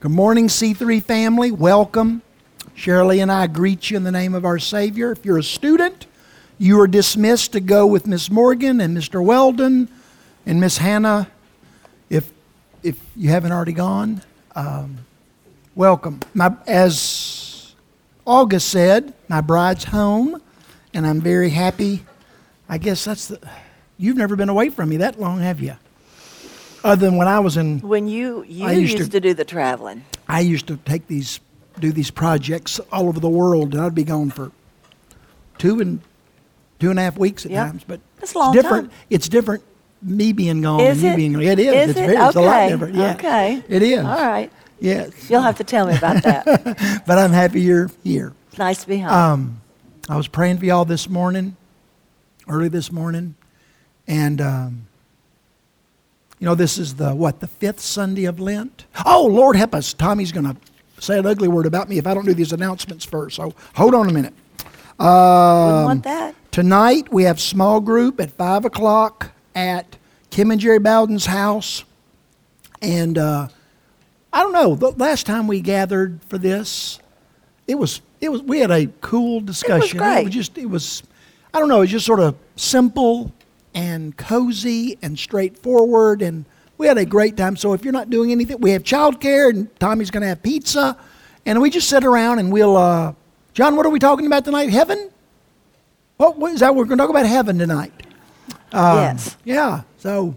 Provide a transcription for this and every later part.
Good morning, C3 family. Welcome. Shirley and I greet you in the name of our Savior. If you're a student, you are dismissed to go with Miss Morgan and Mr. Weldon and Miss Hannah. If if you haven't already gone, um, welcome. My, as August said, my bride's home, and I'm very happy. I guess that's the. You've never been away from me that long, have you? Other than when I was in. When you you I used used, to- to, do the traveling. I used to take these, do these projects all over the world, and I'd be gone for two and two and a half weeks at Yep. times. But That's a it's long different. time. It's different. Me being gone Is and you it? being it is. Is it's it? very. It's a lot different. Yeah. Okay. It is. All right. Yes. You'll have to tell me about that. But I'm happy you're here. It's nice to be home. Um, I was praying for y'all this morning, early this morning, and um, you know this is the what the fifth Sunday of Lent. Oh Lord help us! Tommy's going to say an ugly word about me if I don't do these announcements first. So hold on a minute. Wouldn't Um, want that. Tonight we have small group at five o'clock at Kim and Jerry Bowden's house, and uh, I don't know. The last time we gathered for this, it was it was we had a cool discussion. great. was just it was I don't know. It was just sort of simple and cozy and straightforward, and we had a great time. So if you're not doing anything, we have childcare, and Tommy's going to have pizza, and we just sit around and we'll. Uh, John, what are we talking about tonight? Heaven. What, what is that? We're going to talk about heaven tonight. Um, yes. Yeah. So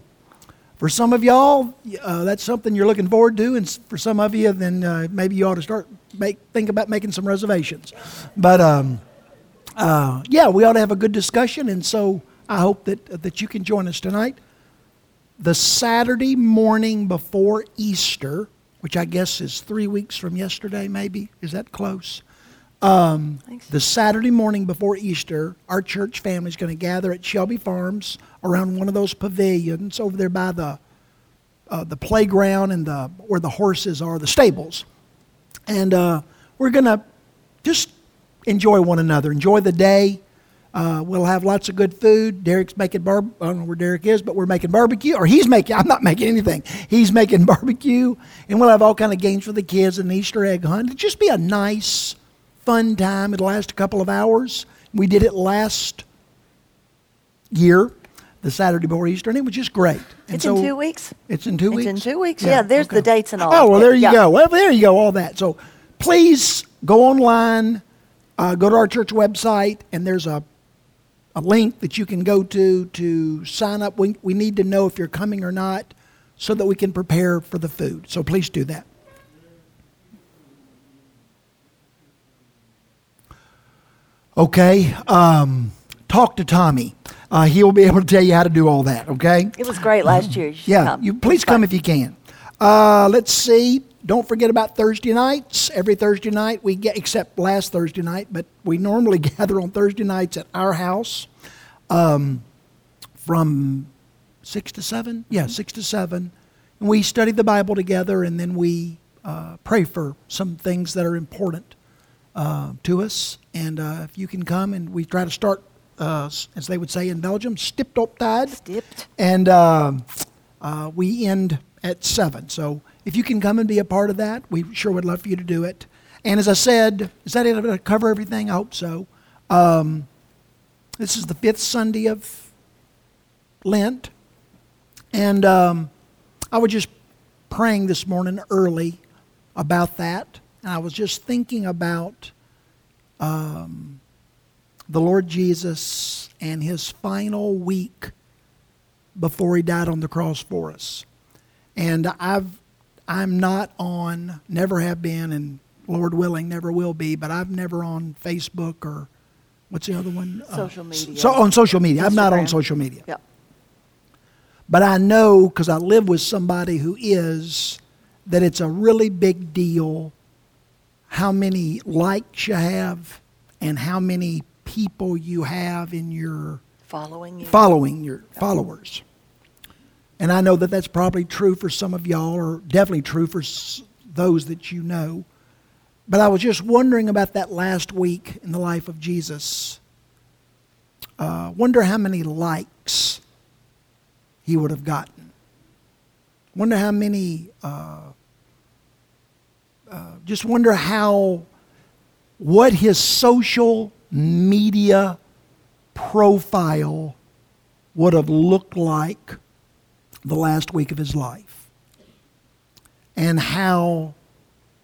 for some of y'all, uh, that's something you're looking forward to, and for some of you, then uh, maybe you ought to start make think about making some reservations. But um, uh, yeah, we ought to have a good discussion, and so I hope that that you can join us tonight. The Saturday morning before Easter, which I guess is three weeks from yesterday, maybe is that close? Um, the Saturday morning before Easter, our church family is going to gather at Shelby Farms around one of those pavilions over there by the uh, the playground and the where the horses are, the stables, and uh, we're going to just enjoy one another, enjoy the day. Uh, we'll have lots of good food. Derek's making barb. I don't know where Derek is, but we're making barbecue, or he's making. I'm not making anything. He's making barbecue, and we'll have all kind of games for the kids and an Easter egg hunt. It'll just be a nice, fun time. It'll last a couple of hours. We did it last year, the Saturday before Easter, and it was just great. And It's so- in two weeks. It's in two It's weeks. It's in two weeks. Yeah, there's the dates and all. Oh well, there you Yeah. go. Well, there you go. All that. So please go online, uh, go to our church website, and there's a a link that you can go to to sign up. We we need to know if you're coming or not, so that we can prepare for the food. So please do that. Okay. Um, talk to Tommy. Uh, he'll be able to tell you how to do all that. Okay. It was great last year. You Yeah, come. you please come if you can. Uh, let's see. Don't forget about Thursday nights. Every Thursday night we get, except last Thursday night, but we normally gather on Thursday nights at our house, um, from six to seven. Yeah, six to seven, and we study the Bible together, and then we uh, pray for some things that are important uh, to us. And uh, if you can come, and we try to start, uh, as they would say in Belgium, stipt op tijd Stipped. and um uh, we end at seven. So if you can come and be a part of that, we sure would love for you to do it. And as I said, is that? Did I cover everything? I hope so. Um, this is the fifth Sunday of Lent, and um, I was just praying this morning early about that, and I was just thinking about um, the Lord Jesus and His final week before he died on the cross for us. And I've I'm not on, never have been, and Lord willing, never will be, but I've never on Facebook or what's the other one? Uh, Social media. So on social media. I'm not on social media. Yep. But I know because I live with somebody who is that it's a really big deal how many likes you have and how many people you have in your Following you. following your followers. And I know that that's probably true for some of y'all, or definitely true for those that you know. But I was just wondering about that last week in the life of Jesus. Uh, wonder how many likes he would have gotten. Wonder how many uh, just wonder how, what his social media profile would have looked like the last week of his life. And how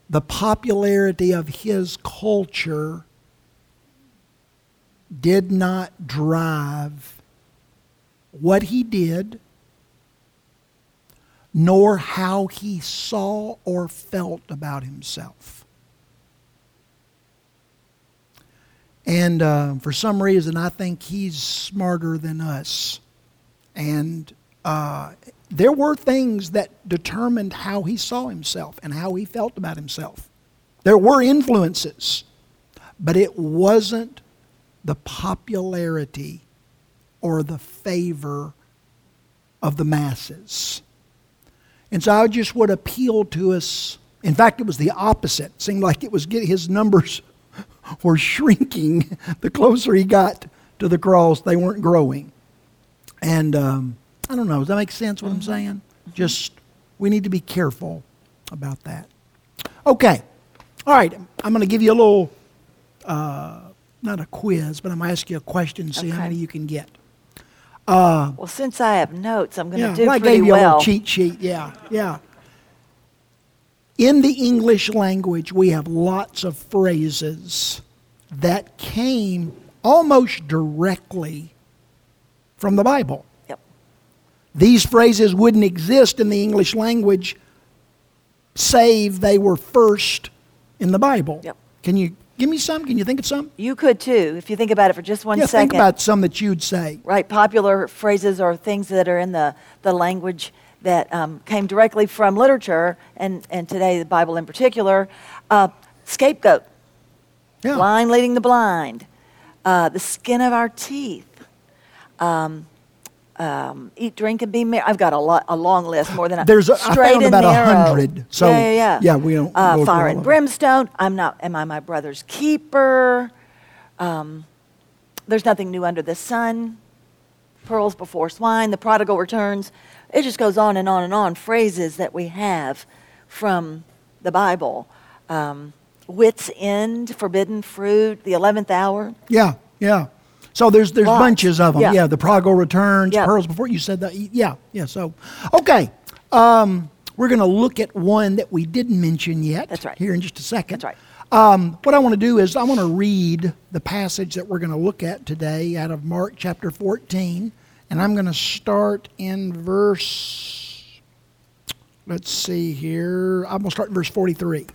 the popularity of his culture did not drive what he did, nor how he saw or felt about himself. And uh, for some reason, I think he's smarter than us. And uh, there were things that determined how he saw himself and how he felt about himself. There were influences, but it wasn't the popularity or the favor of the masses. And so I just would appeal to us. In fact, it was the opposite. It seemed like it was getting his numbers were shrinking. The closer he got to the cross, they weren't growing. And um, I don't know. Does that make sense? What I'm mm-hmm. saying? Just we need to be careful about that. Okay. All right. I'm going to give you a little, uh, not a quiz, but I'm going to ask you a question. See okay. how many you can get. Uh, well, since I have notes, I'm going to yeah, do well, pretty I gave you well. a little cheat sheet. Yeah, yeah. In the English language, we have lots of phrases that came almost directly from the Bible. These phrases wouldn't exist in the English language save they were first in the Bible. Yep. Can you Give me some. Can you think of some? You could too, if you think about it for just one yeah, second. Think about some that you'd say. Right, popular phrases or things that are in the, the language that um, came directly from literature, and, and today the Bible in particular. Uh, scapegoat, yeah. blind leading the blind, uh, the skin of our teeth, um, um, eat, drink, and be merry. I've got a lot, a long list, more than a There's a, straight I found about a hundred. So yeah, yeah, yeah. yeah we don't. Uh, fire and brimstone. I'm not. Am I my brother's keeper? Um, there's nothing new under the sun. Pearls before swine. The prodigal returns. It just goes on and on and on. Phrases that we have from the Bible. Um, wits end, forbidden fruit, the eleventh hour. Yeah, yeah. So there's there's Lots. bunches of them. Yeah. yeah, the prodigal returns, yeah. pearls before you said that. Yeah, yeah. So okay, um, we're going to look at one that we didn't mention yet. That's right. Here in just a second. That's right. Um, what I want to do is I want to read the passage that we're going to look at today out of Mark chapter 14, and I'm going to start in verse. Let's see here. I'm going to start in verse 43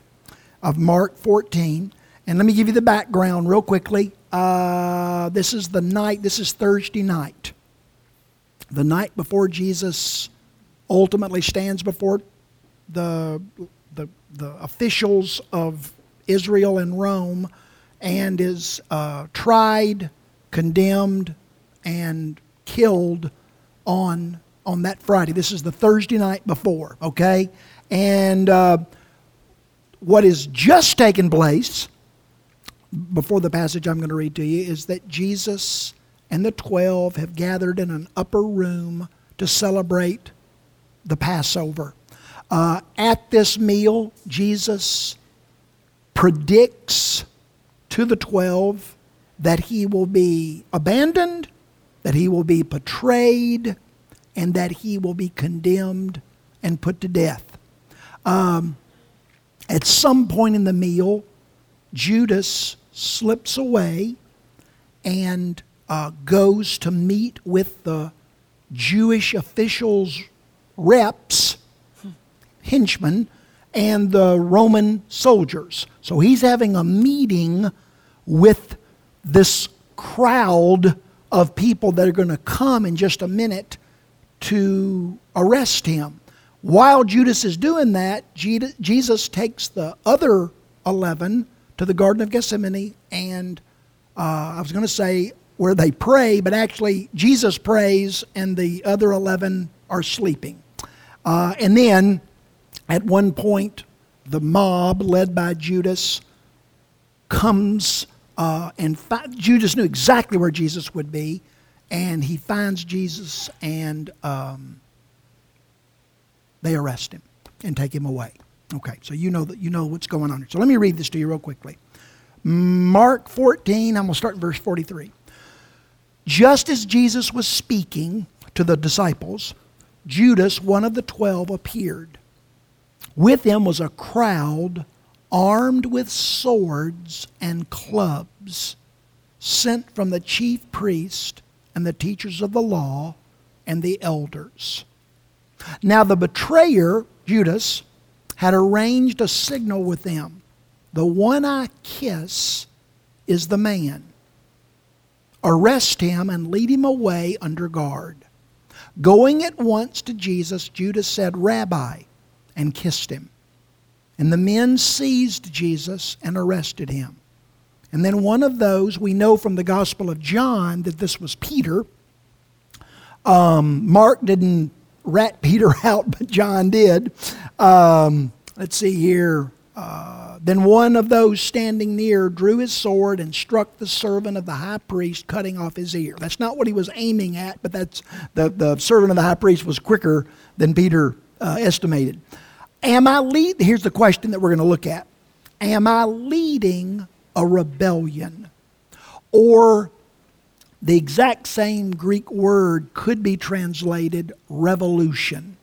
of Mark 14. And let me give you the background real quickly. Uh, this is the night, this is Thursday night. The night before Jesus ultimately stands before the, the, the officials of Israel and Rome and is uh, tried, condemned, and killed on, on that Friday. This is the Thursday night before, okay? And uh, what is just taken place before the passage I'm going to read to you is that Jesus and the 12 have gathered in an upper room to celebrate the Passover. Uh, at this meal, Jesus predicts to the 12 that he will be abandoned, that he will be betrayed, and that he will be condemned and put to death. Um, at some point in the meal, Judas slips away and uh, goes to meet with the Jewish officials' reps, henchmen, and the Roman soldiers. So he's having a meeting with this crowd of people that are going to come in just a minute to arrest him. While Judas is doing that, Jesus takes the other 11 to the Garden of Gethsemane, and uh, I was going to say where they pray, but actually Jesus prays, and the other 11 are sleeping. Uh, and then at one point, the mob led by Judas comes uh, and fi- Judas knew exactly where Jesus would be, and he finds Jesus, and um, they arrest him and take him away. Okay, so you know that you know what's going on here. So let me read this to you real quickly. Mark 14, I'm going to start in verse 43. Just as Jesus was speaking to the disciples, Judas, one of the twelve, appeared. With him was a crowd armed with swords and clubs, sent from the chief priest and the teachers of the law and the elders. Now the betrayer, Judas, had arranged a signal with them. The one I kiss is the man. Arrest him and lead him away under guard. Going at once to Jesus, Judas said, Rabbi, and kissed him. And the men seized Jesus and arrested him. And then one of those, we know from the Gospel of John that this was Peter. Um, Mark didn't rat Peter out, but John did. Um, let's see here. Uh, then one of those standing near drew his sword and struck the servant of the high priest, cutting off his ear. That's not what he was aiming at, but that's the, the servant of the high priest was quicker than Peter uh, estimated. Am I lead? Here's the question that we're going to look at. Am I leading a rebellion? Or the exact same Greek word could be translated revolution.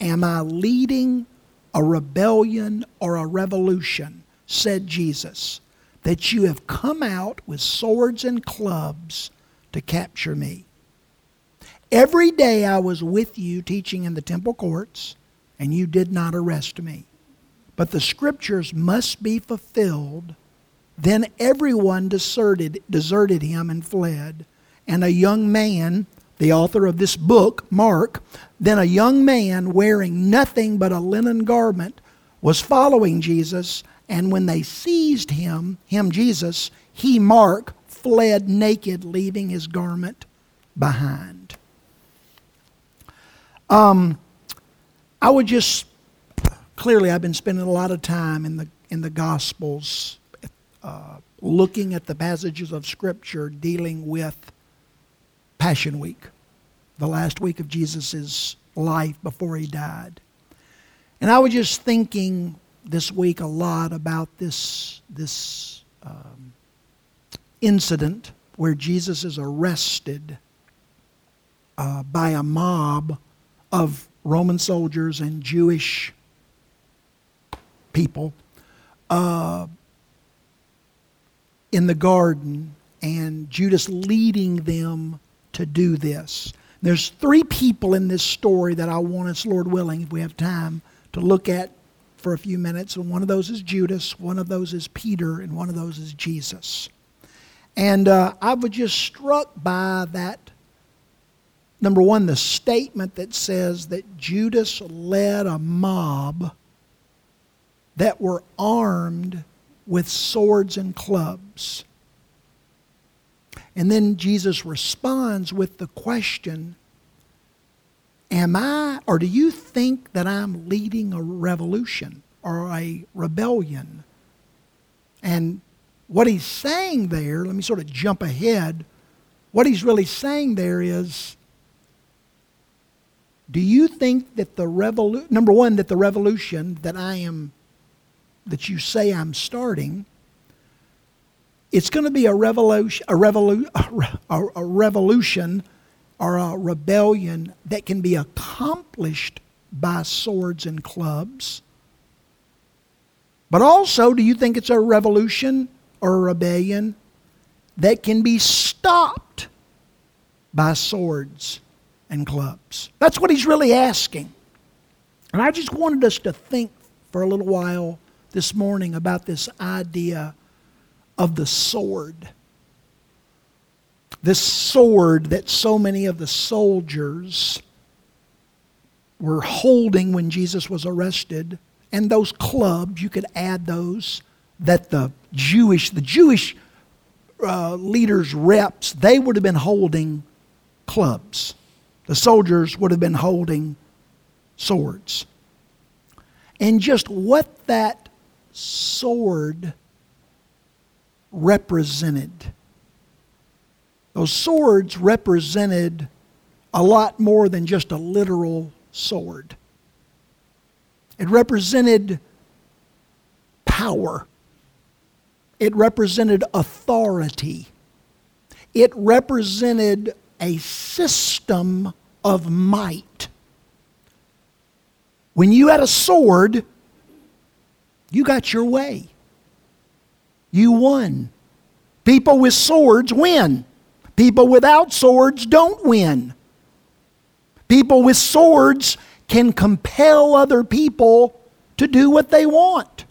Am I leading a rebellion or a revolution? Said Jesus, that you have come out with swords and clubs to capture me. Every day I was with you teaching in the temple courts, and you did not arrest me. But the scriptures must be fulfilled then everyone deserted, deserted him and fled. And a young man, the author of this book, Mark, then a young man wearing nothing but a linen garment was following Jesus. And when they seized him, him Jesus, he, Mark, fled naked, leaving his garment behind. Um, I would just clearly I've been spending a lot of time in the in the Gospels uh, looking at the passages of Scripture dealing with Passion Week, the last week of Jesus' life before he died. And I was just thinking this week a lot about this, this um, incident where Jesus is arrested uh, by a mob of Roman soldiers and Jewish people. Uh, in the garden and Judas leading them to do this. There's three people in this story that I want us, Lord willing, if we have time, to look at for a few minutes. And one of those is Judas, one of those is Peter, and one of those is Jesus. And uh, I was just struck by that. Number one, the statement that says that Judas led a mob that were armed with swords and clubs. And then Jesus responds with the question Am I, or do you think that I'm leading a revolution or a rebellion? And what he's saying there, let me sort of jump ahead. What he's really saying there is do you think that the revolution, number one, that the revolution that I am that you say I'm starting, it's going to be a revolution, a, revolu- a, a revolution or a rebellion that can be accomplished by swords and clubs. But also, do you think it's a revolution or a rebellion that can be stopped by swords and clubs? That's what he's really asking. And I just wanted us to think for a little while this morning about this idea of the sword. This sword that so many of the soldiers were holding when Jesus was arrested, and those clubs, you could add those that the Jewish, the Jewish uh, leaders, reps, they would have been holding clubs. The soldiers would have been holding swords. And just what that sword represented. Those swords represented a lot more than just a literal sword. It represented power. It represented authority. It represented a system of might. When you had a sword, you got your way. You won. People with swords win. People without swords don't win. People with swords can compel other people to do what they want.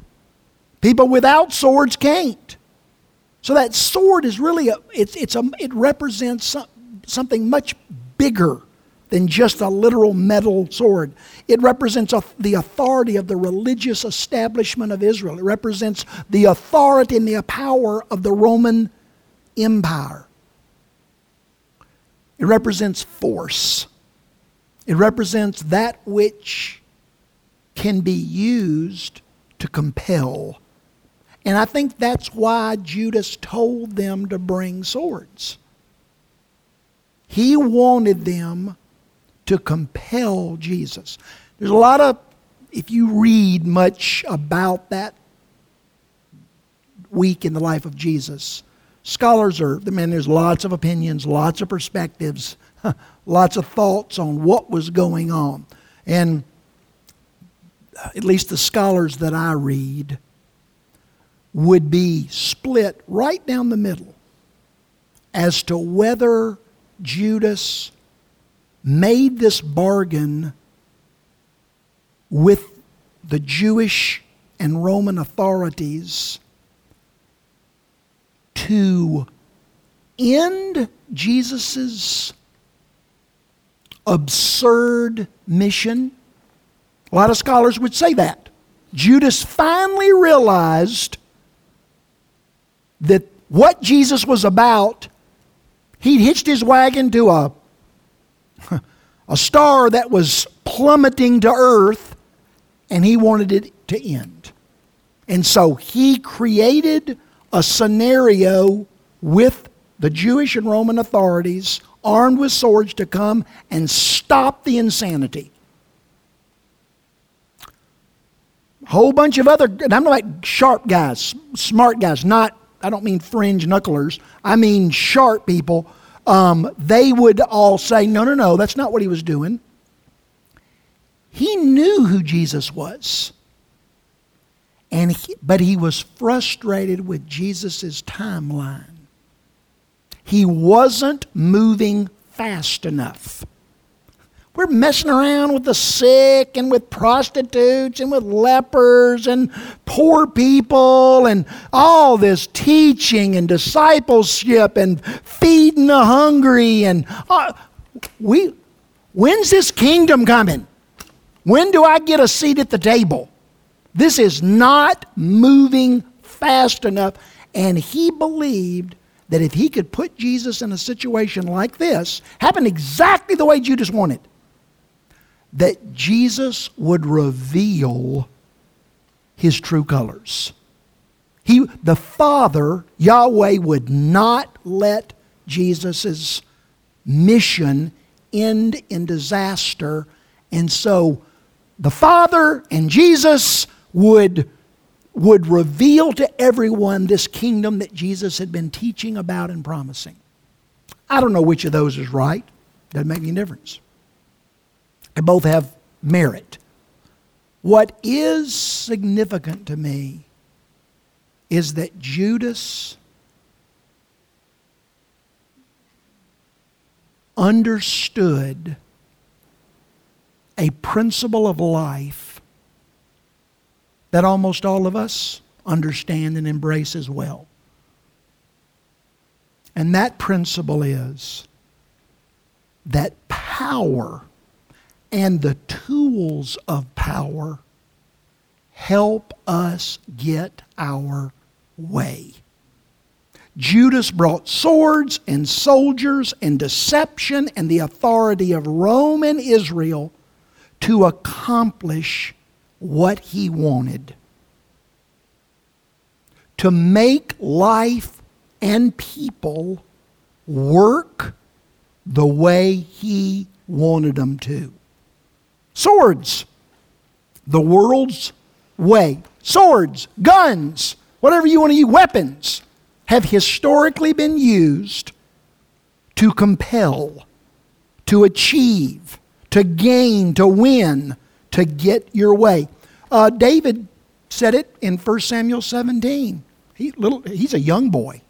People without swords can't. So that sword is really a, it's, it's a, it represents some, something much bigger than just a literal metal sword. It represents the authority of the religious establishment of Israel. It represents the authority and the power of the Roman Empire. It represents force. It represents that which can be used to compel. And I think that's why Judas told them to bring swords. He wanted them to compel Jesus. There's a lot of, if you read much about that week in the life of Jesus, scholars are, I mean, there's lots of opinions, lots of perspectives, lots of thoughts on what was going on. And at least the scholars that I read would be split right down the middle as to whether Judas made this bargain with the Jewish and Roman authorities to end Jesus' absurd mission. A lot of scholars would say that. Judas finally realized that what Jesus was about, he'd hitched his wagon to a a star that was plummeting to earth, and he wanted it to end. And so he created a scenario with the Jewish and Roman authorities, armed with swords, to come and stop the insanity. Whole bunch of other, and I'm like sharp guys, smart guys, not, I don't mean fringe knucklers, I mean sharp people um, they would all say, no, no, no, that's not what he was doing. He knew who Jesus was. And he, but he was frustrated with Jesus' timeline. He wasn't moving fast enough. We're messing around with the sick and with prostitutes and with lepers and poor people and all this teaching and discipleship and feeding the hungry and uh, we when's this kingdom coming? When do I get a seat at the table? This is not moving fast enough and he believed that if he could put Jesus in a situation like this, happen exactly the way Judas wanted, that Jesus would reveal his true colors. He, the Father, Yahweh, would not let Jesus' mission end in disaster. And so the Father and Jesus would, would reveal to everyone this kingdom that Jesus had been teaching about and promising. I don't know which of those is right. Doesn't make any difference. They both have merit. What is significant to me is that Judas understood a principle of life that almost all of us understand and embrace as well. And that principle is that power and the tools of power help us get our way. Judas brought swords and soldiers and deception and the authority of Rome and Israel to accomplish what he wanted. To make life and people work the way he wanted them to. Swords, the world's way. swords, guns, whatever you want to use, weapons, have historically been used to compel, to achieve, to gain, to win, to get your way. Uh, David said it in 1 Samuel 17. He, little, he's a young boy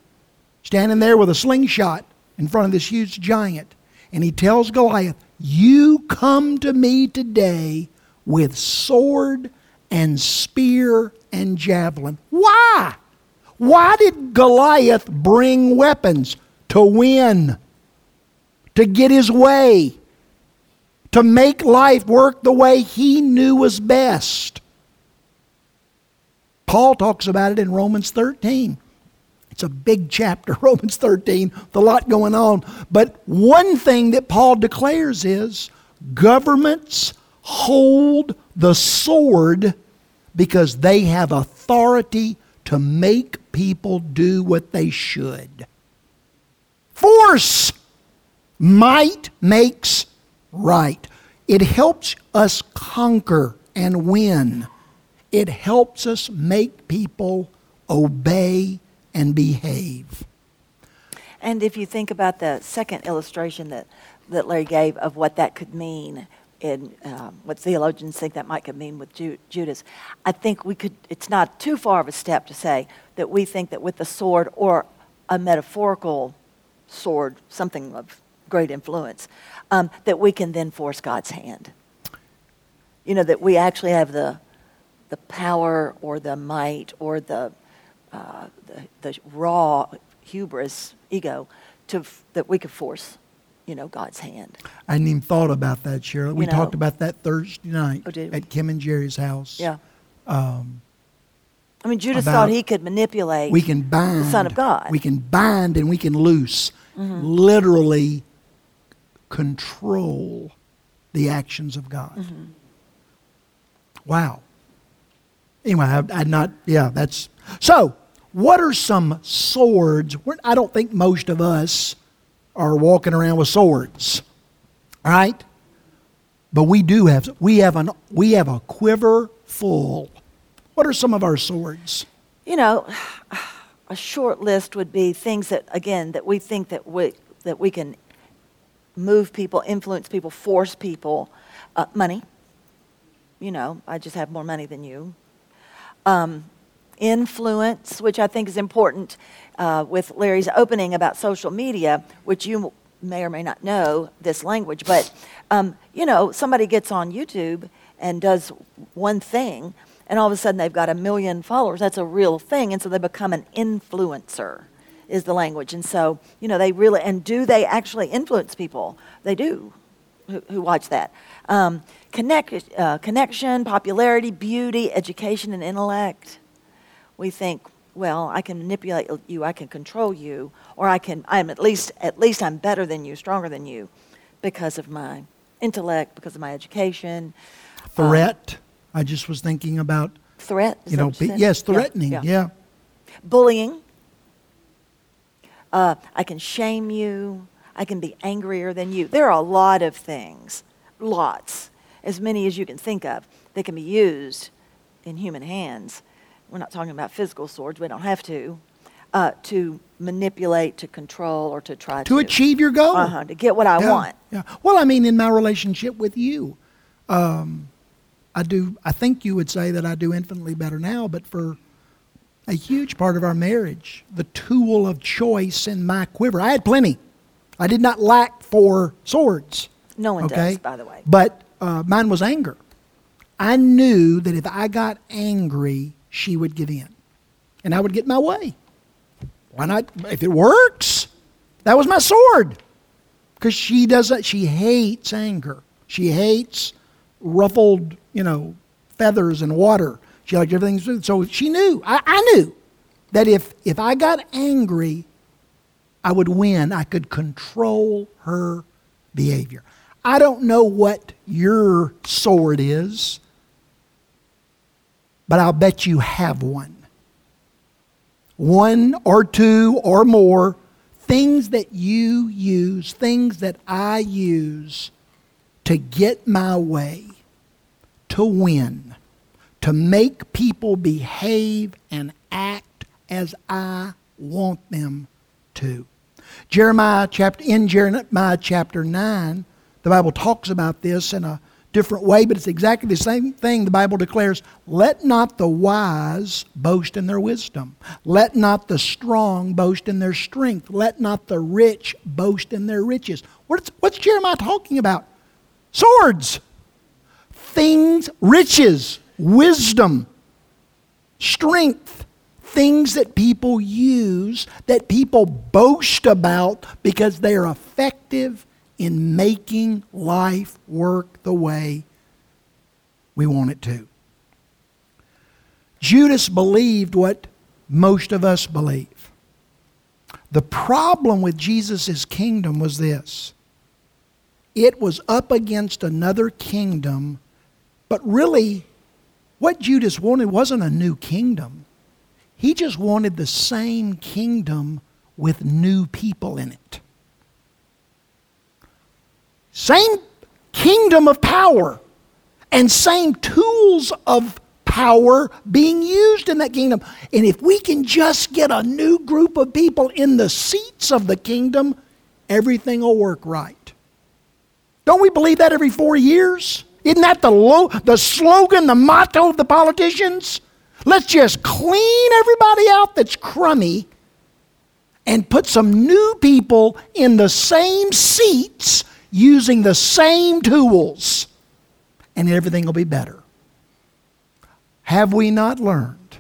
standing there with a slingshot in front of this huge giant. And he tells Goliath, You come to me today with sword and spear and javelin. Why? Why did Goliath bring weapons? To win, to get his way, to make life work the way he knew was best. Paul talks about it in Romans 13. It's a big chapter, Romans 13, with a lot going on. But one thing that Paul declares is governments hold the sword because they have authority to make people do what they should. Force, might makes right. It helps us conquer and win. It helps us make people obey and behave. And if you think about the second illustration that, that Larry gave of what that could mean, in um, what theologians think that might could mean with Ju- Judas, I think we could. It's not too far of a step to say that we think that with the sword or a metaphorical sword, something of great influence, um, that we can then force God's hand. You know that we actually have the the power or the might or the uh, the, the raw hubris, ego, to, that we could force, you know, God's hand. I hadn't even thought about that, Cheryl. We You talked about that Thursday night Oh, at Kim and Jerry's house. Yeah. Um, I mean, Judas thought he could manipulate we can bind. the Son of God. We can bind and we can loose. Mm-hmm. Literally control the actions of God. Mm-hmm. Wow. Anyway, I, I not. Yeah, that's so. What are some swords? We're, I don't think most of us are walking around with swords, right? But we do have. We have an. We have a quiver full. What are some of our swords? you know, a short list would be things that, again, that we think that we, that we can move people, influence people, force people. Uh, money. You know, I just have more money than you. Um, influence, which I think is important uh, with Larry's opening about social media, which you may or may not know this language, but um, you know, somebody gets on YouTube and does one thing, and all of a sudden they've got a million followers. That's a real thing, and so they become an influencer. Is the language, and so you know they really and do they actually influence people? They do, who, who watch that. Um, connect, uh, connection, popularity, beauty, education, and intellect we think, well, I can manipulate you, I can control you, or I can, I'm at least, at least I'm better than you, stronger than you, because of my intellect, because of my education. Threat. I just was thinking about. Threat. You know, you yes, Yeah, threatening. yeah. Bullying. Uh, I can shame you. I can be angrier than you. There are a lot of things, lots, as many as you can think of, that can be used in human hands. We're not talking about physical swords, we don't have to, uh, to manipulate, to control, or to try to. To achieve your goal. Uh-huh, to get what I Yeah, want. Yeah. Well, I mean, in my relationship with you, um, I do. I think you would say that I do infinitely better now. But for a huge part of our marriage, the tool of choice in my quiver, I had plenty. I did not lack for swords. No one okay? does, by the way. But uh, mine was anger. I knew that if I got angry, she would give in, and I would get my way. Why not? If it works, that was my sword. Because she doesn't. She hates anger. She hates ruffled, you know, feathers and water. She liked everything. So she knew. I, I knew that if if I got angry, I would win. I could control her behavior. I don't know what your sword is, but I'll bet you have one. One or two or more things that you use, things that I use to get my way, to win, to make people behave and act as I want them to. Jeremiah chapter in Jeremiah chapter 9, the Bible talks about this in a different way, but it's exactly the same thing the Bible declares. Let not the wise boast in their wisdom. Let not the strong boast in their strength. Let not the rich boast in their riches. What's, what's Jeremiah talking about? Swords, things, riches, wisdom, strength, things that people use, that people boast about because they are effective in making life work the way we want it to. Judas believed what most of us believe. The problem with Jesus' kingdom was this it was up against another kingdom, but really, what Judas wanted wasn't a new kingdom. He just wanted the same kingdom with new people in it. Same kingdom of power and same tools of power being used in that kingdom. And if we can just get a new group of people in the seats of the kingdom, everything will work right. Don't we believe that every four years? Isn't that the, lo- the slogan, the motto of the politicians? Let's just clean everybody out that's crummy and put some new people in the same seats using the same tools, and everything will be better. Have we not learned?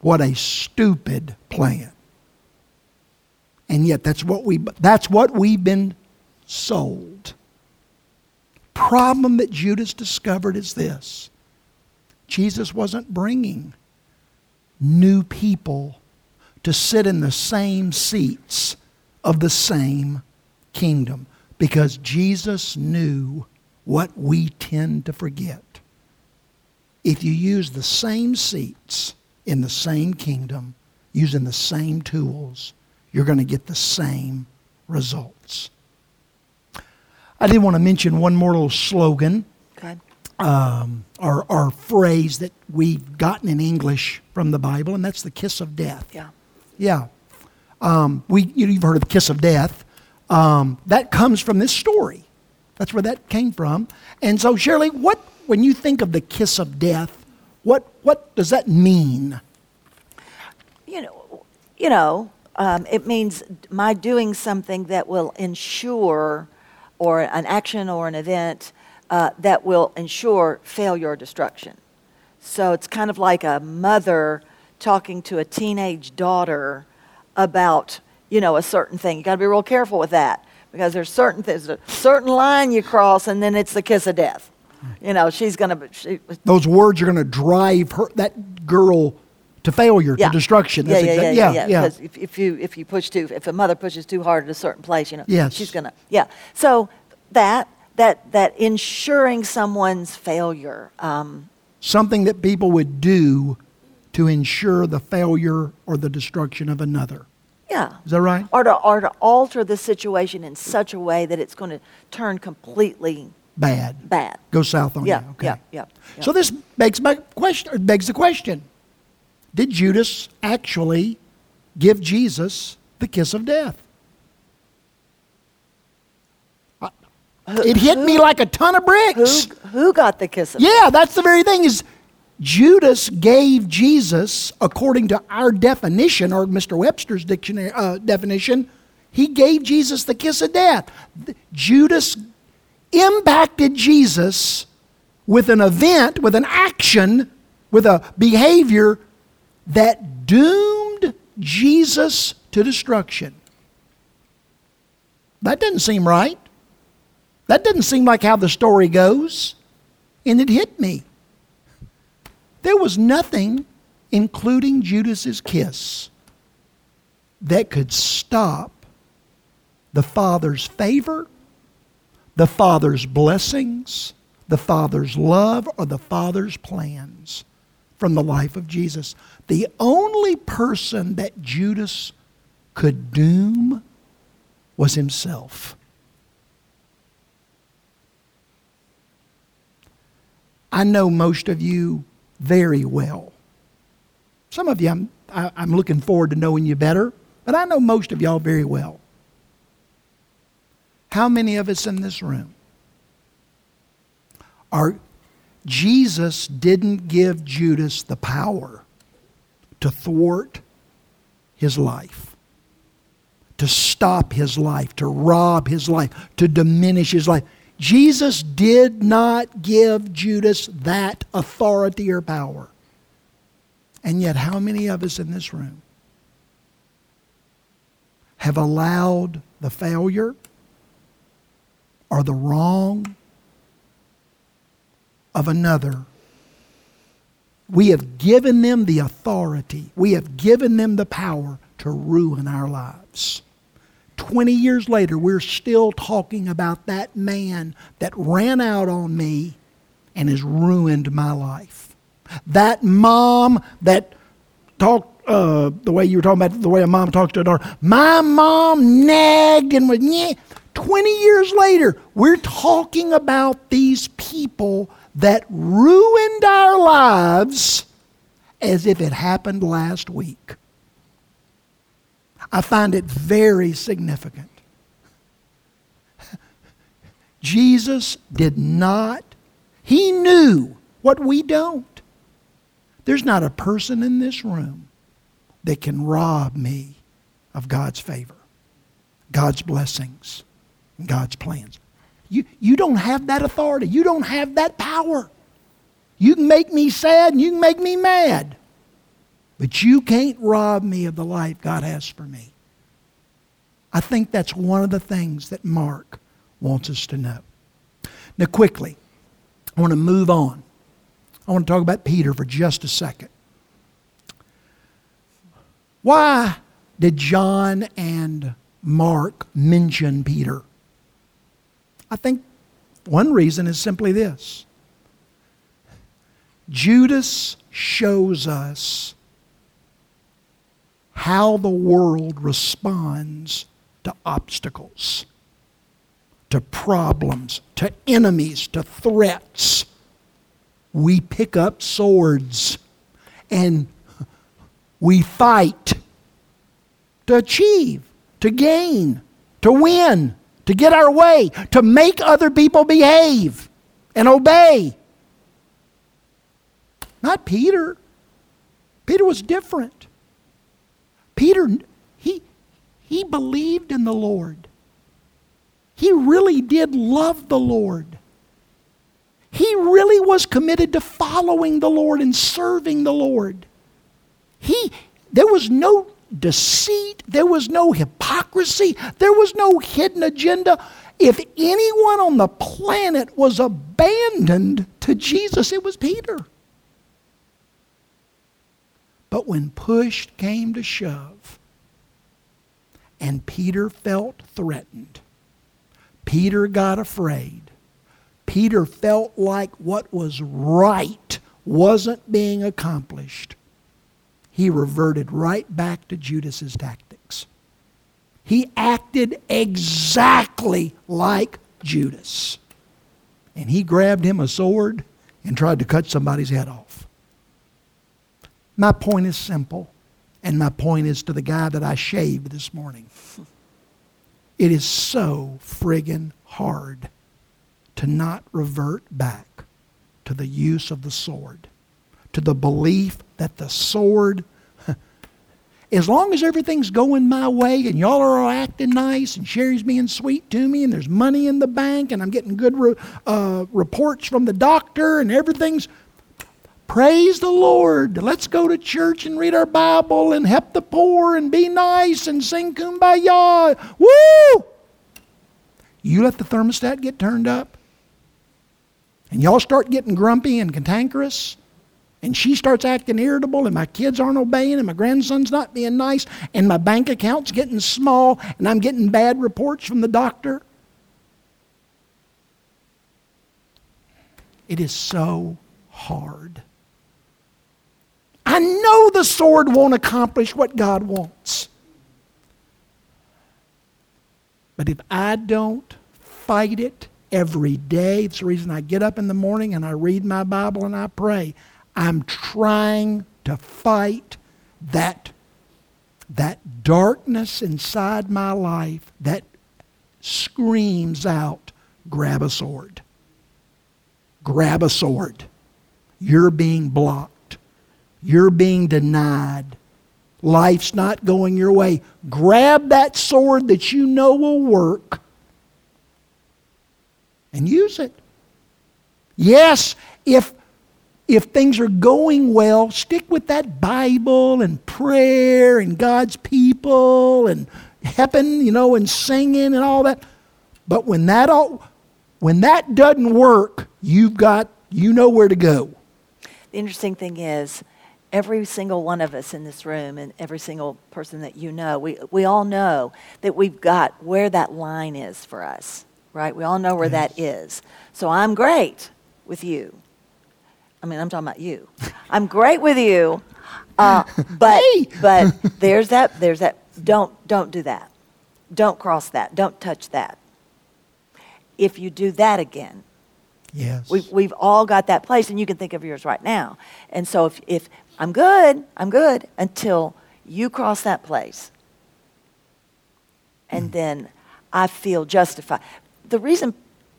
What a stupid plan. And yet that's what we that's what we've been sold. Problem that Judas discovered is this. Jesus wasn't bringing new people to sit in the same seats of the same kingdom because Jesus knew what we tend to forget. If you use the same seats in the same kingdom, using the same tools, you're going to get the same results. I did want to mention one more little slogan. Um, or, or phrase that we've gotten in English from the Bible, and that's the kiss of death. Yeah. Yeah. Um, we, you know, you've heard of the kiss of death. Um, that comes from this story. That's where that came from. And so, Shirley, what when you think of the kiss of death, what what does that mean? You know, you know, um, it means my doing something that will ensure, or an action or an event uh, that will ensure failure or destruction. So it's kind of like a mother talking to a teenage daughter about you know, a certain thing. You got to be real careful with that because there's certain things, a certain line you cross, and then it's the kiss of death. You know, she's going to. She, Those words are going to drive her that girl to failure, yeah. to destruction. Yeah, That's yeah, exact- yeah, yeah, yeah. Because if, if you if you push too, if a mother pushes too hard at a certain place, you know, Yes. she's going to. Yeah. So that that that ensuring someone's failure. Um, Something that people would do to ensure the failure or the destruction of another. Yeah. Is that right? Or to, or to alter the situation in such a way that it's going to turn completely Bad. bad. Go south on Yeah, you. Okay. yeah, yeah, yeah. So this begs my question. or Begs the question: Did Judas actually give Jesus the kiss of death? It hit me like a ton of bricks. who got the kiss of Yeah, that's the very thing. Is Judas gave Jesus, according to our definition or Mr. Webster's dictionary uh, definition, he gave Jesus the kiss of death. Judas impacted Jesus with an event, with an action, with a behavior that doomed Jesus to destruction. That doesn't seem right. That doesn't seem like how the story goes. And it hit me. There was nothing, including Judas's kiss, that could stop the Father's favor, the Father's blessings, the Father's love, or the Father's plans from the life of Jesus. The only person that Judas could doom was himself. I know most of you very well. Some of you, I'm, I, i am looking forward to knowing you better, but I know most of y'all very well. How many of us in this room are Jesus didn't give Judas the power to thwart his life, to stop his life, to rob his life, to diminish his life. Jesus did not give Judas that authority or power. And yet, how many of us in this room have allowed the failure or the wrong of another. We have given them the authority, we have given them the power to ruin our lives. 20 years later, we're still talking about that man that ran out on me and has ruined my life. That mom that talked uh, the way you were talking about the way a mom talks to a daughter. My mom nagged and was, yeah. 20 years later, we're talking about these people that ruined our lives as if it happened last week. I find it very significant. Jesus did not, he knew what we don't. There's not a person in this room that can rob me of God's favor, God's blessings, God's plans. You, you don't have that authority. You don't have that power. You can make me sad and you can make me mad. But you can't rob me of the life God has for me. I think that's one of the things that Mark wants us to know. Now, quickly, I want to move on. I want to talk about Peter for just a second. Why did John and Mark mention Peter? I think one reason is simply this Judas shows us how the world responds to obstacles, to problems, to enemies, to threats. We pick up swords and we fight to achieve, to gain, to win to get our way, to make other people behave and obey. Not Peter. Peter was different. Peter, he, he believed in the Lord. He really did love the Lord. He really was committed to following the Lord and serving the Lord. He, there was no deceit, there was no hypocrisy, there was no hidden agenda. If anyone on the planet was abandoned to Jesus, it was Peter. But when push came to shove, and Peter felt threatened, Peter got afraid. Peter felt like what was right wasn't being accomplished he reverted right back to Judas's tactics. He acted exactly like Judas. And he grabbed him a sword and tried to cut somebody's head off. My point is simple, and my point is to the guy that I shaved this morning. It is so friggin' hard to not revert back to the use of the sword to the belief that the sword, as long as everything's going my way and y'all are all acting nice and Sherry's being sweet to me and there's money in the bank and I'm getting good uh, reports from the doctor and everything's, praise the Lord. Let's go to church and read our Bible and help the poor and be nice and sing kumbaya. Woo! You let the thermostat get turned up and y'all start getting grumpy and cantankerous and she starts acting irritable, and my kids aren't obeying, and my grandson's not being nice, and my bank account's getting small, and I'm getting bad reports from the doctor. It is so hard. I know the sword won't accomplish what God wants. But if I don't fight it every day. It's the reason I get up in the morning and I read my Bible and I pray. I'm trying to fight that, that darkness inside my life that screams out, grab a sword. Grab a sword. You're being blocked. You're being denied. Life's not going your way. Grab that sword that you know will work and use it. Yes, if if things are going well, stick with that Bible and prayer and God's people and helping, you know, and singing and all that. But when that all when that doesn't work, you've got you know where to go. The interesting thing is every single one of us in this room and every single person that you know, we, we all know that we've got where that line is for us, right? We all know where yes. that is. So I'm great with you. I mean, I'm talking about you. I'm great with you, uh, but hey. but there's that there's that. Don't don't do that. Don't cross that. Don't touch that. If you do that again, yes, we've we've all got that place, and you can think of yours right now. And so if if I'm good, I'm good until you cross that place, and mm. then I feel justified. The reason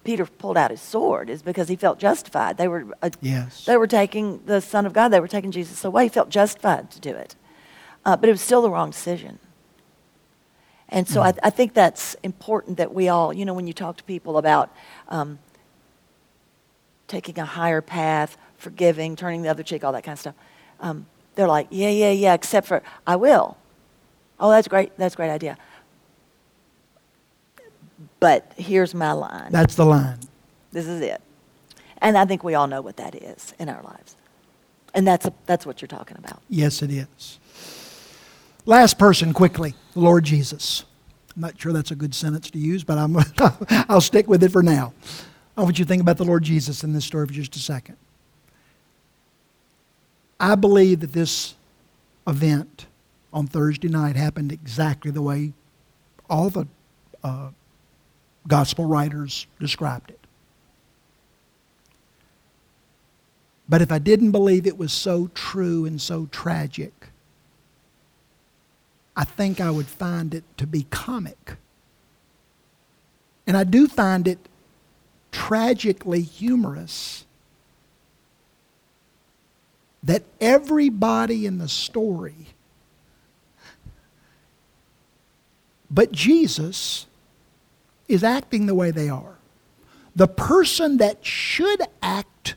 Peter pulled out his sword is because he felt justified. They were, uh, yes. they were taking the Son of God, they were taking Jesus away. He felt justified to do it. Uh, but it was still the wrong decision. And so mm. I, I, think that's important that we all, you know, when you talk to people about um, taking a higher path, forgiving, turning the other cheek, all that kind of stuff, um, they're like, yeah, yeah, yeah, except for I will. Oh, that's great. That's a great idea. But here's my line. That's the line. This is it. And I think we all know what that is in our lives. And that's, a, that's what you're talking about. Yes, it is. Last person, quickly Lord Jesus. I'm not sure that's a good sentence to use, but I'm, I'll stick with it for now. I want you to think about the Lord Jesus in this story for just a second. I believe that this event on Thursday night happened exactly the way all the uh, gospel writers described it. But if I didn't believe it was so true and so tragic, I think I would find it to be comic. And I do find it tragically humorous that everybody in the story but Jesus is acting the way they are. The person that should act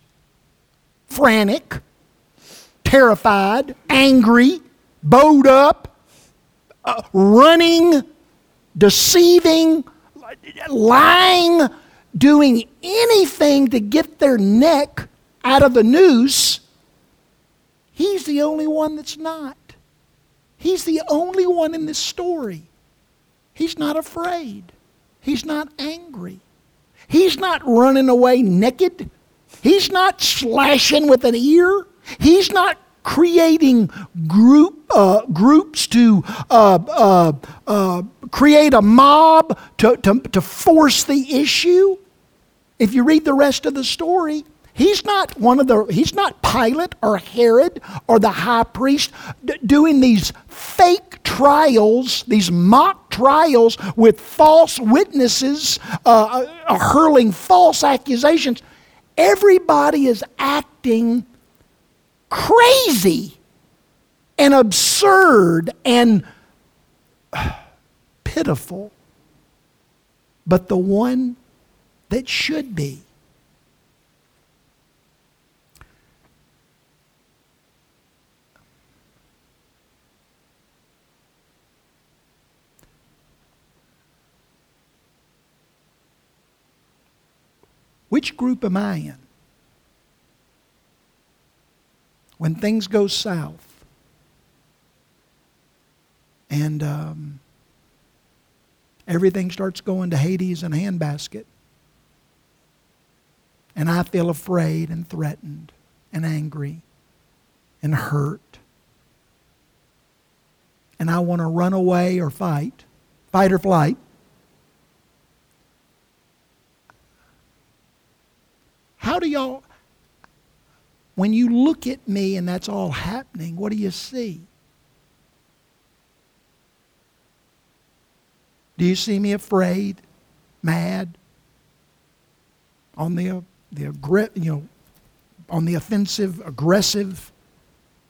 frantic, terrified, angry, bowed up, uh, running, deceiving, lying, doing anything to get their neck out of the noose, he's the only one that's not. He's the only one in this story. He's not afraid. He's not angry. He's not running away naked. He's not slashing with an ear. He's not creating group uh, groups to uh, uh, uh, create a mob to, to, to force the issue. If you read the rest of the story, he's not one of the he's not Pilate or Herod or the high priest d- doing these fake trials, these mock trials with false witnesses, uh, uh, hurling false accusations. Everybody is acting crazy and absurd and pitiful. But the one that should be Which group am I in? When things go south and um, everything starts going to Hades and handbasket, and I feel afraid and threatened and angry and hurt, and I want to run away or fight, fight or flight, how do y'all, when you look at me and that's all happening, what do you see? Do you see me afraid, mad, on the the you know, on the offensive, aggressive,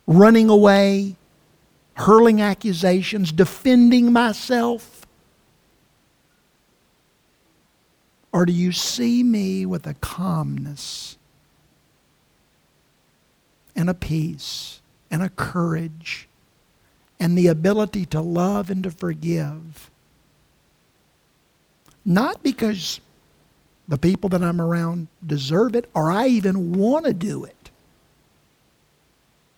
running away, hurling accusations, defending myself? Or do you see me with a calmness and a peace and a courage and the ability to love and to forgive? Not because the people that I'm around deserve it or I even want to do it,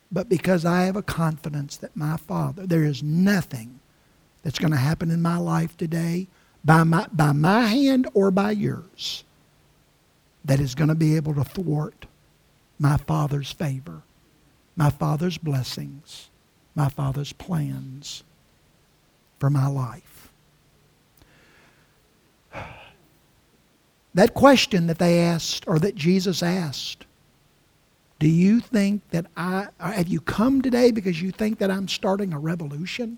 but because I have a confidence that my Father, there is nothing that's going to happen in my life today by my, by my hand or by yours that is going to be able to thwart my Father's favor, my Father's blessings, my Father's plans for my life. That question that they asked, or that Jesus asked, do you think that I, have you come today because you think that I'm starting a revolution?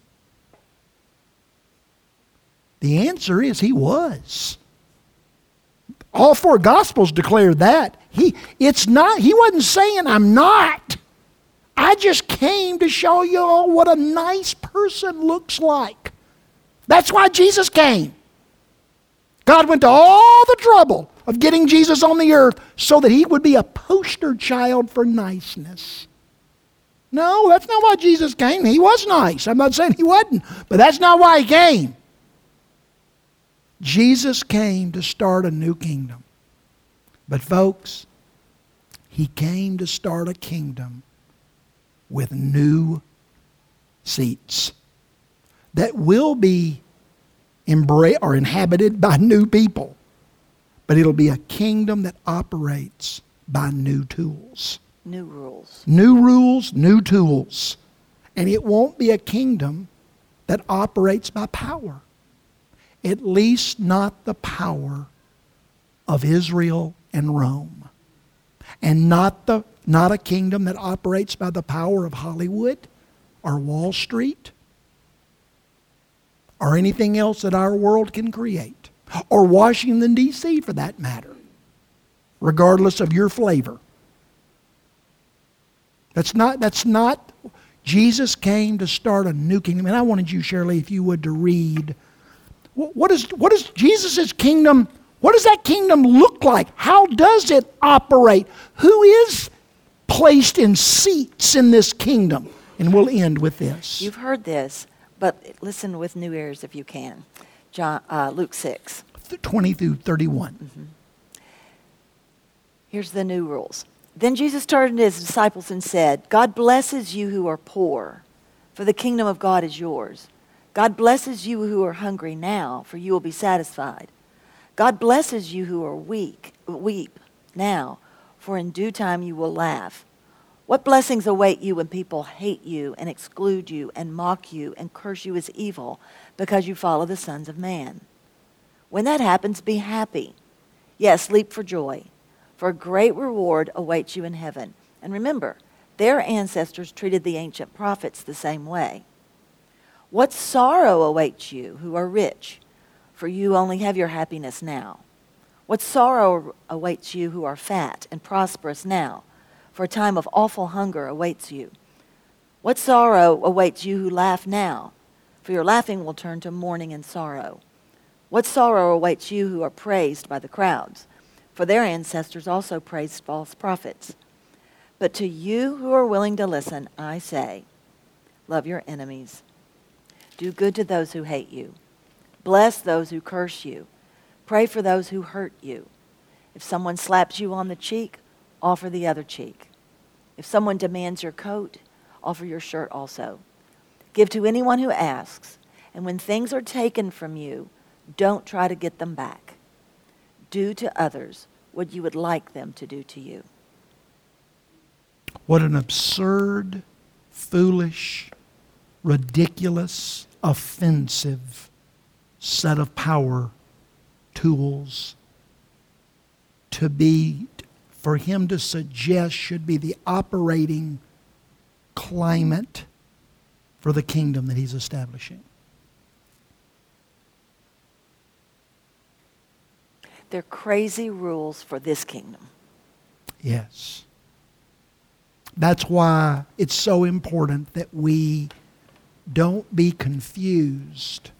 The answer is he was. All four gospels declare that. He it's not he wasn't saying I'm not. I just came to show you all what a nice person looks like. That's why Jesus came. God went to all the trouble of getting Jesus on the earth so that he would be a poster child for niceness. No, that's not why Jesus came. He was nice. I'm not saying he wasn't, but that's not why he came. Jesus came to start a new kingdom. But, folks, he came to start a kingdom with new seats that will be embrace or inhabited by new people. But it'll be a kingdom that operates by new tools. New rules. New rules, new tools. And it won't be a kingdom that operates by power. At least not the power of Israel and Rome. And not the not a kingdom that operates by the power of Hollywood or Wall Street or anything else that our world can create, or Washington, D.C. for that matter, regardless of your flavor. That's not, that's not, Jesus came to start a new kingdom. And I wanted you, Shirley, if you would, to read. What is, what is Jesus' kingdom? What does that kingdom look like? How does it operate? Who is placed in seats in this kingdom? And we'll end with this. You've heard this. But listen with new ears if you can. John, uh, Luke 6. 20 through 31. Mm-hmm. Here's the new rules. Then Jesus turned to his disciples and said, God blesses you who are poor, for the kingdom of God is yours. God blesses you who are hungry now, for you will be satisfied. God blesses you who are weak, weep now, for in due time you will laugh. What blessings await you when people hate you and exclude you and mock you and curse you as evil because you follow the sons of man? When that happens, be happy. Yes, leap for joy, for a great reward awaits you in heaven. And remember, their ancestors treated the ancient prophets the same way. What sorrow awaits you who are rich, for you only have your happiness now. What sorrow awaits you who are fat and prosperous now for a time of awful hunger awaits you. What sorrow awaits you who laugh now? For your laughing will turn to mourning and sorrow. What sorrow awaits you who are praised by the crowds? For their ancestors also praised false prophets. But to you who are willing to listen, I say, love your enemies. Do good to those who hate you. Bless those who curse you. Pray for those who hurt you. If someone slaps you on the cheek, offer the other cheek. If someone demands your coat, offer your shirt also. Give to anyone who asks, and when things are taken from you, don't try to get them back. Do to others what you would like them to do to you. What an absurd, foolish, ridiculous, offensive set of power tools to be for him to suggest should be the operating climate for the kingdom that he's establishing. They're crazy rules for this kingdom. Yes. That's why it's so important that we don't be confused.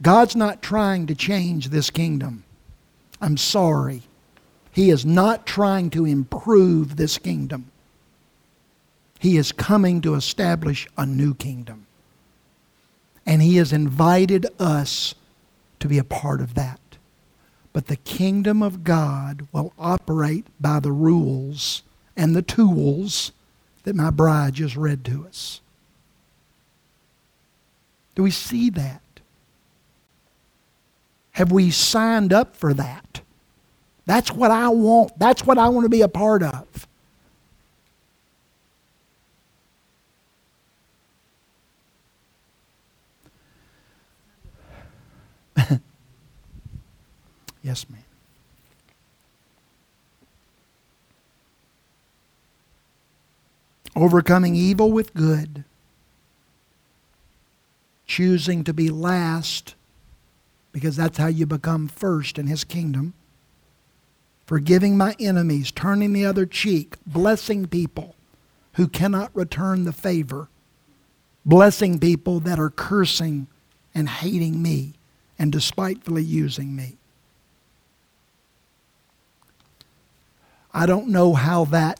God's not trying to change this kingdom. I'm sorry. He is not trying to improve this kingdom. He is coming to establish a new kingdom. And He has invited us to be a part of that. But the kingdom of God will operate by the rules and the tools that my bride just read to us. Do we see that? Have we signed up for that? That's what I want. That's what I want to be a part of. yes, ma'am. Overcoming evil with good. Choosing to be last because that's how you become first in His kingdom. Forgiving my enemies, turning the other cheek, blessing people who cannot return the favor, blessing people that are cursing and hating me and despitefully using me. I don't know how that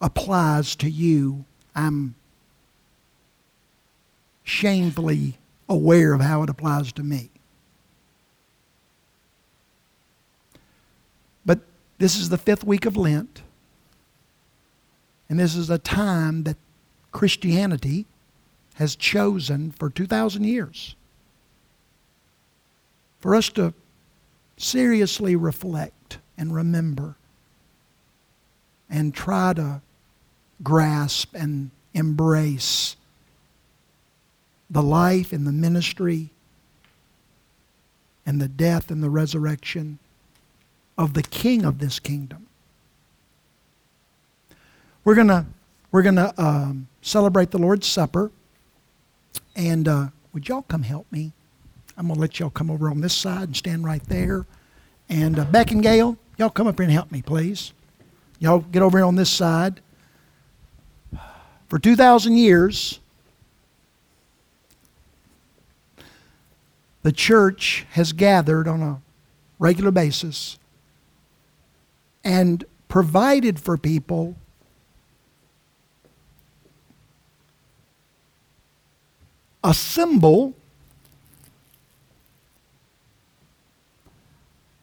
applies to you. I'm shamefully aware of how it applies to me. But this is the fifth week of Lent, and this is a time that Christianity has chosen for 2,000 years for us to seriously reflect and remember and try to grasp and embrace the life and the ministry and the death and the resurrection of the king of this kingdom. We're going to we're to um, celebrate the Lord's Supper. And uh, would y'all come help me? I'm going to let y'all come over on this side and stand right there. And uh, Beck and Gail, y'all come up here and help me, please. Y'all get over here on this side. For 2,000 years, the church has gathered on a regular basis and provided for people a symbol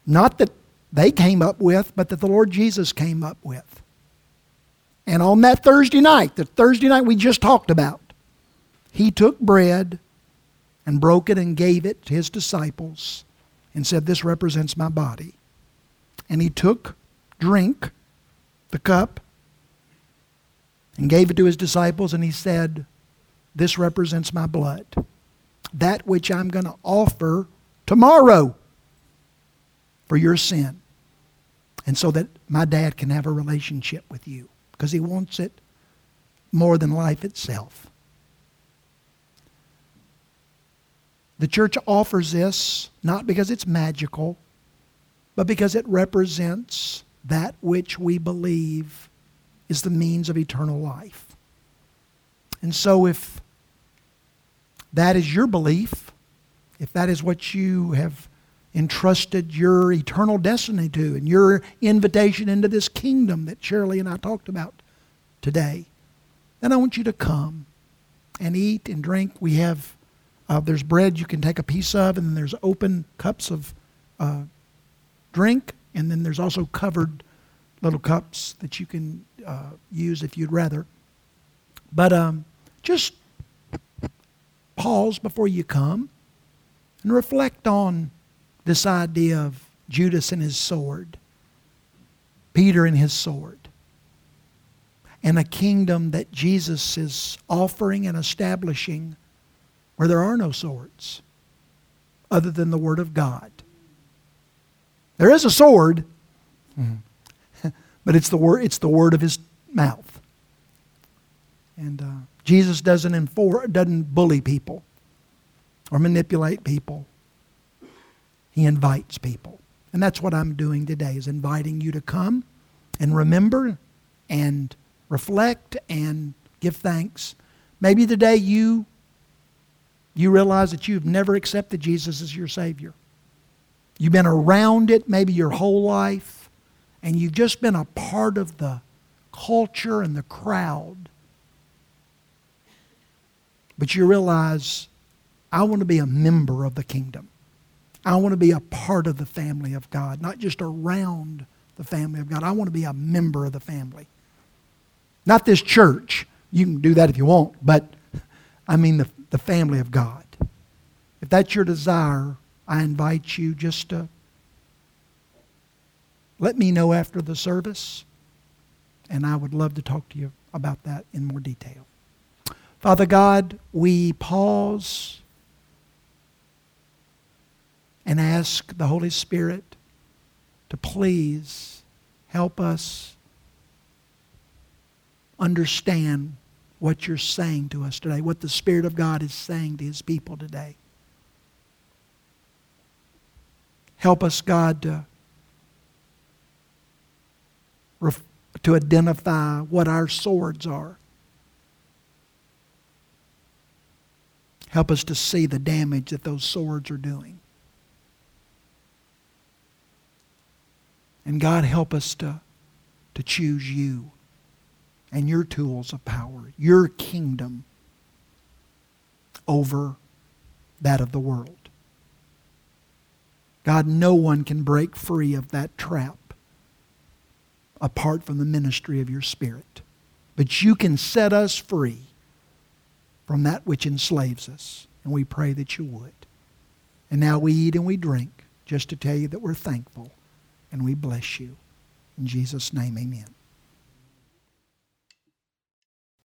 not that they came up with, but that the Lord Jesus came up with. And on that Thursday night, the Thursday night we just talked about, he took bread and broke it and gave it to his disciples and said, This represents my body. And he took drink, the cup, and gave it to his disciples, and he said, This represents my blood, that which I'm going to offer tomorrow for your sin. And so that my dad can have a relationship with you because he wants it more than life itself. The church offers this not because it's magical, but because it represents that which we believe is the means of eternal life. And so, if that is your belief, if that is what you have entrusted your eternal destiny to and your invitation into this kingdom that Shirley and I talked about today, then I want you to come and eat and drink. We have uh, there's bread you can take a piece of, and then there's open cups of uh, drink, and then there's also covered little cups that you can uh, use if you'd rather. But um, just pause before you come and reflect on this idea of Judas and his sword, Peter and his sword, and a kingdom that Jesus is offering and establishing where there are no swords other than the Word of God. There is a sword, but it's the word it's the word of his mouth. And uh, Jesus doesn't enfor- doesn't bully people or manipulate people. He invites people. And that's what I'm doing today is inviting you to come and remember and reflect and give thanks. Maybe today you you realize that you've never accepted Jesus as your savior. You've been around it maybe your whole life and you've just been a part of the culture and the crowd. But you realize I want to be a member of the kingdom. I want to be a part of the family of God, not just around the family of God. I want to be a member of the family. Not this church. You can do that if you want, but I mean the, the family of God. If that's your desire, I invite you just to let me know after the service, and I would love to talk to you about that in more detail. Father God, we pause and ask the Holy Spirit to please help us understand what you're saying to us today, what the Spirit of God is saying to His people today. Help us, God, to, to identify what our swords are. Help us to see the damage that those swords are doing. And God, help us to, to choose you and your tools of power, your kingdom over that of the world. God, no one can break free of that trap apart from the ministry of your Spirit. But you can set us free from that which enslaves us. And we pray that you would. And now we eat and we drink just to tell you that we're thankful and we bless you. In Jesus' name, amen.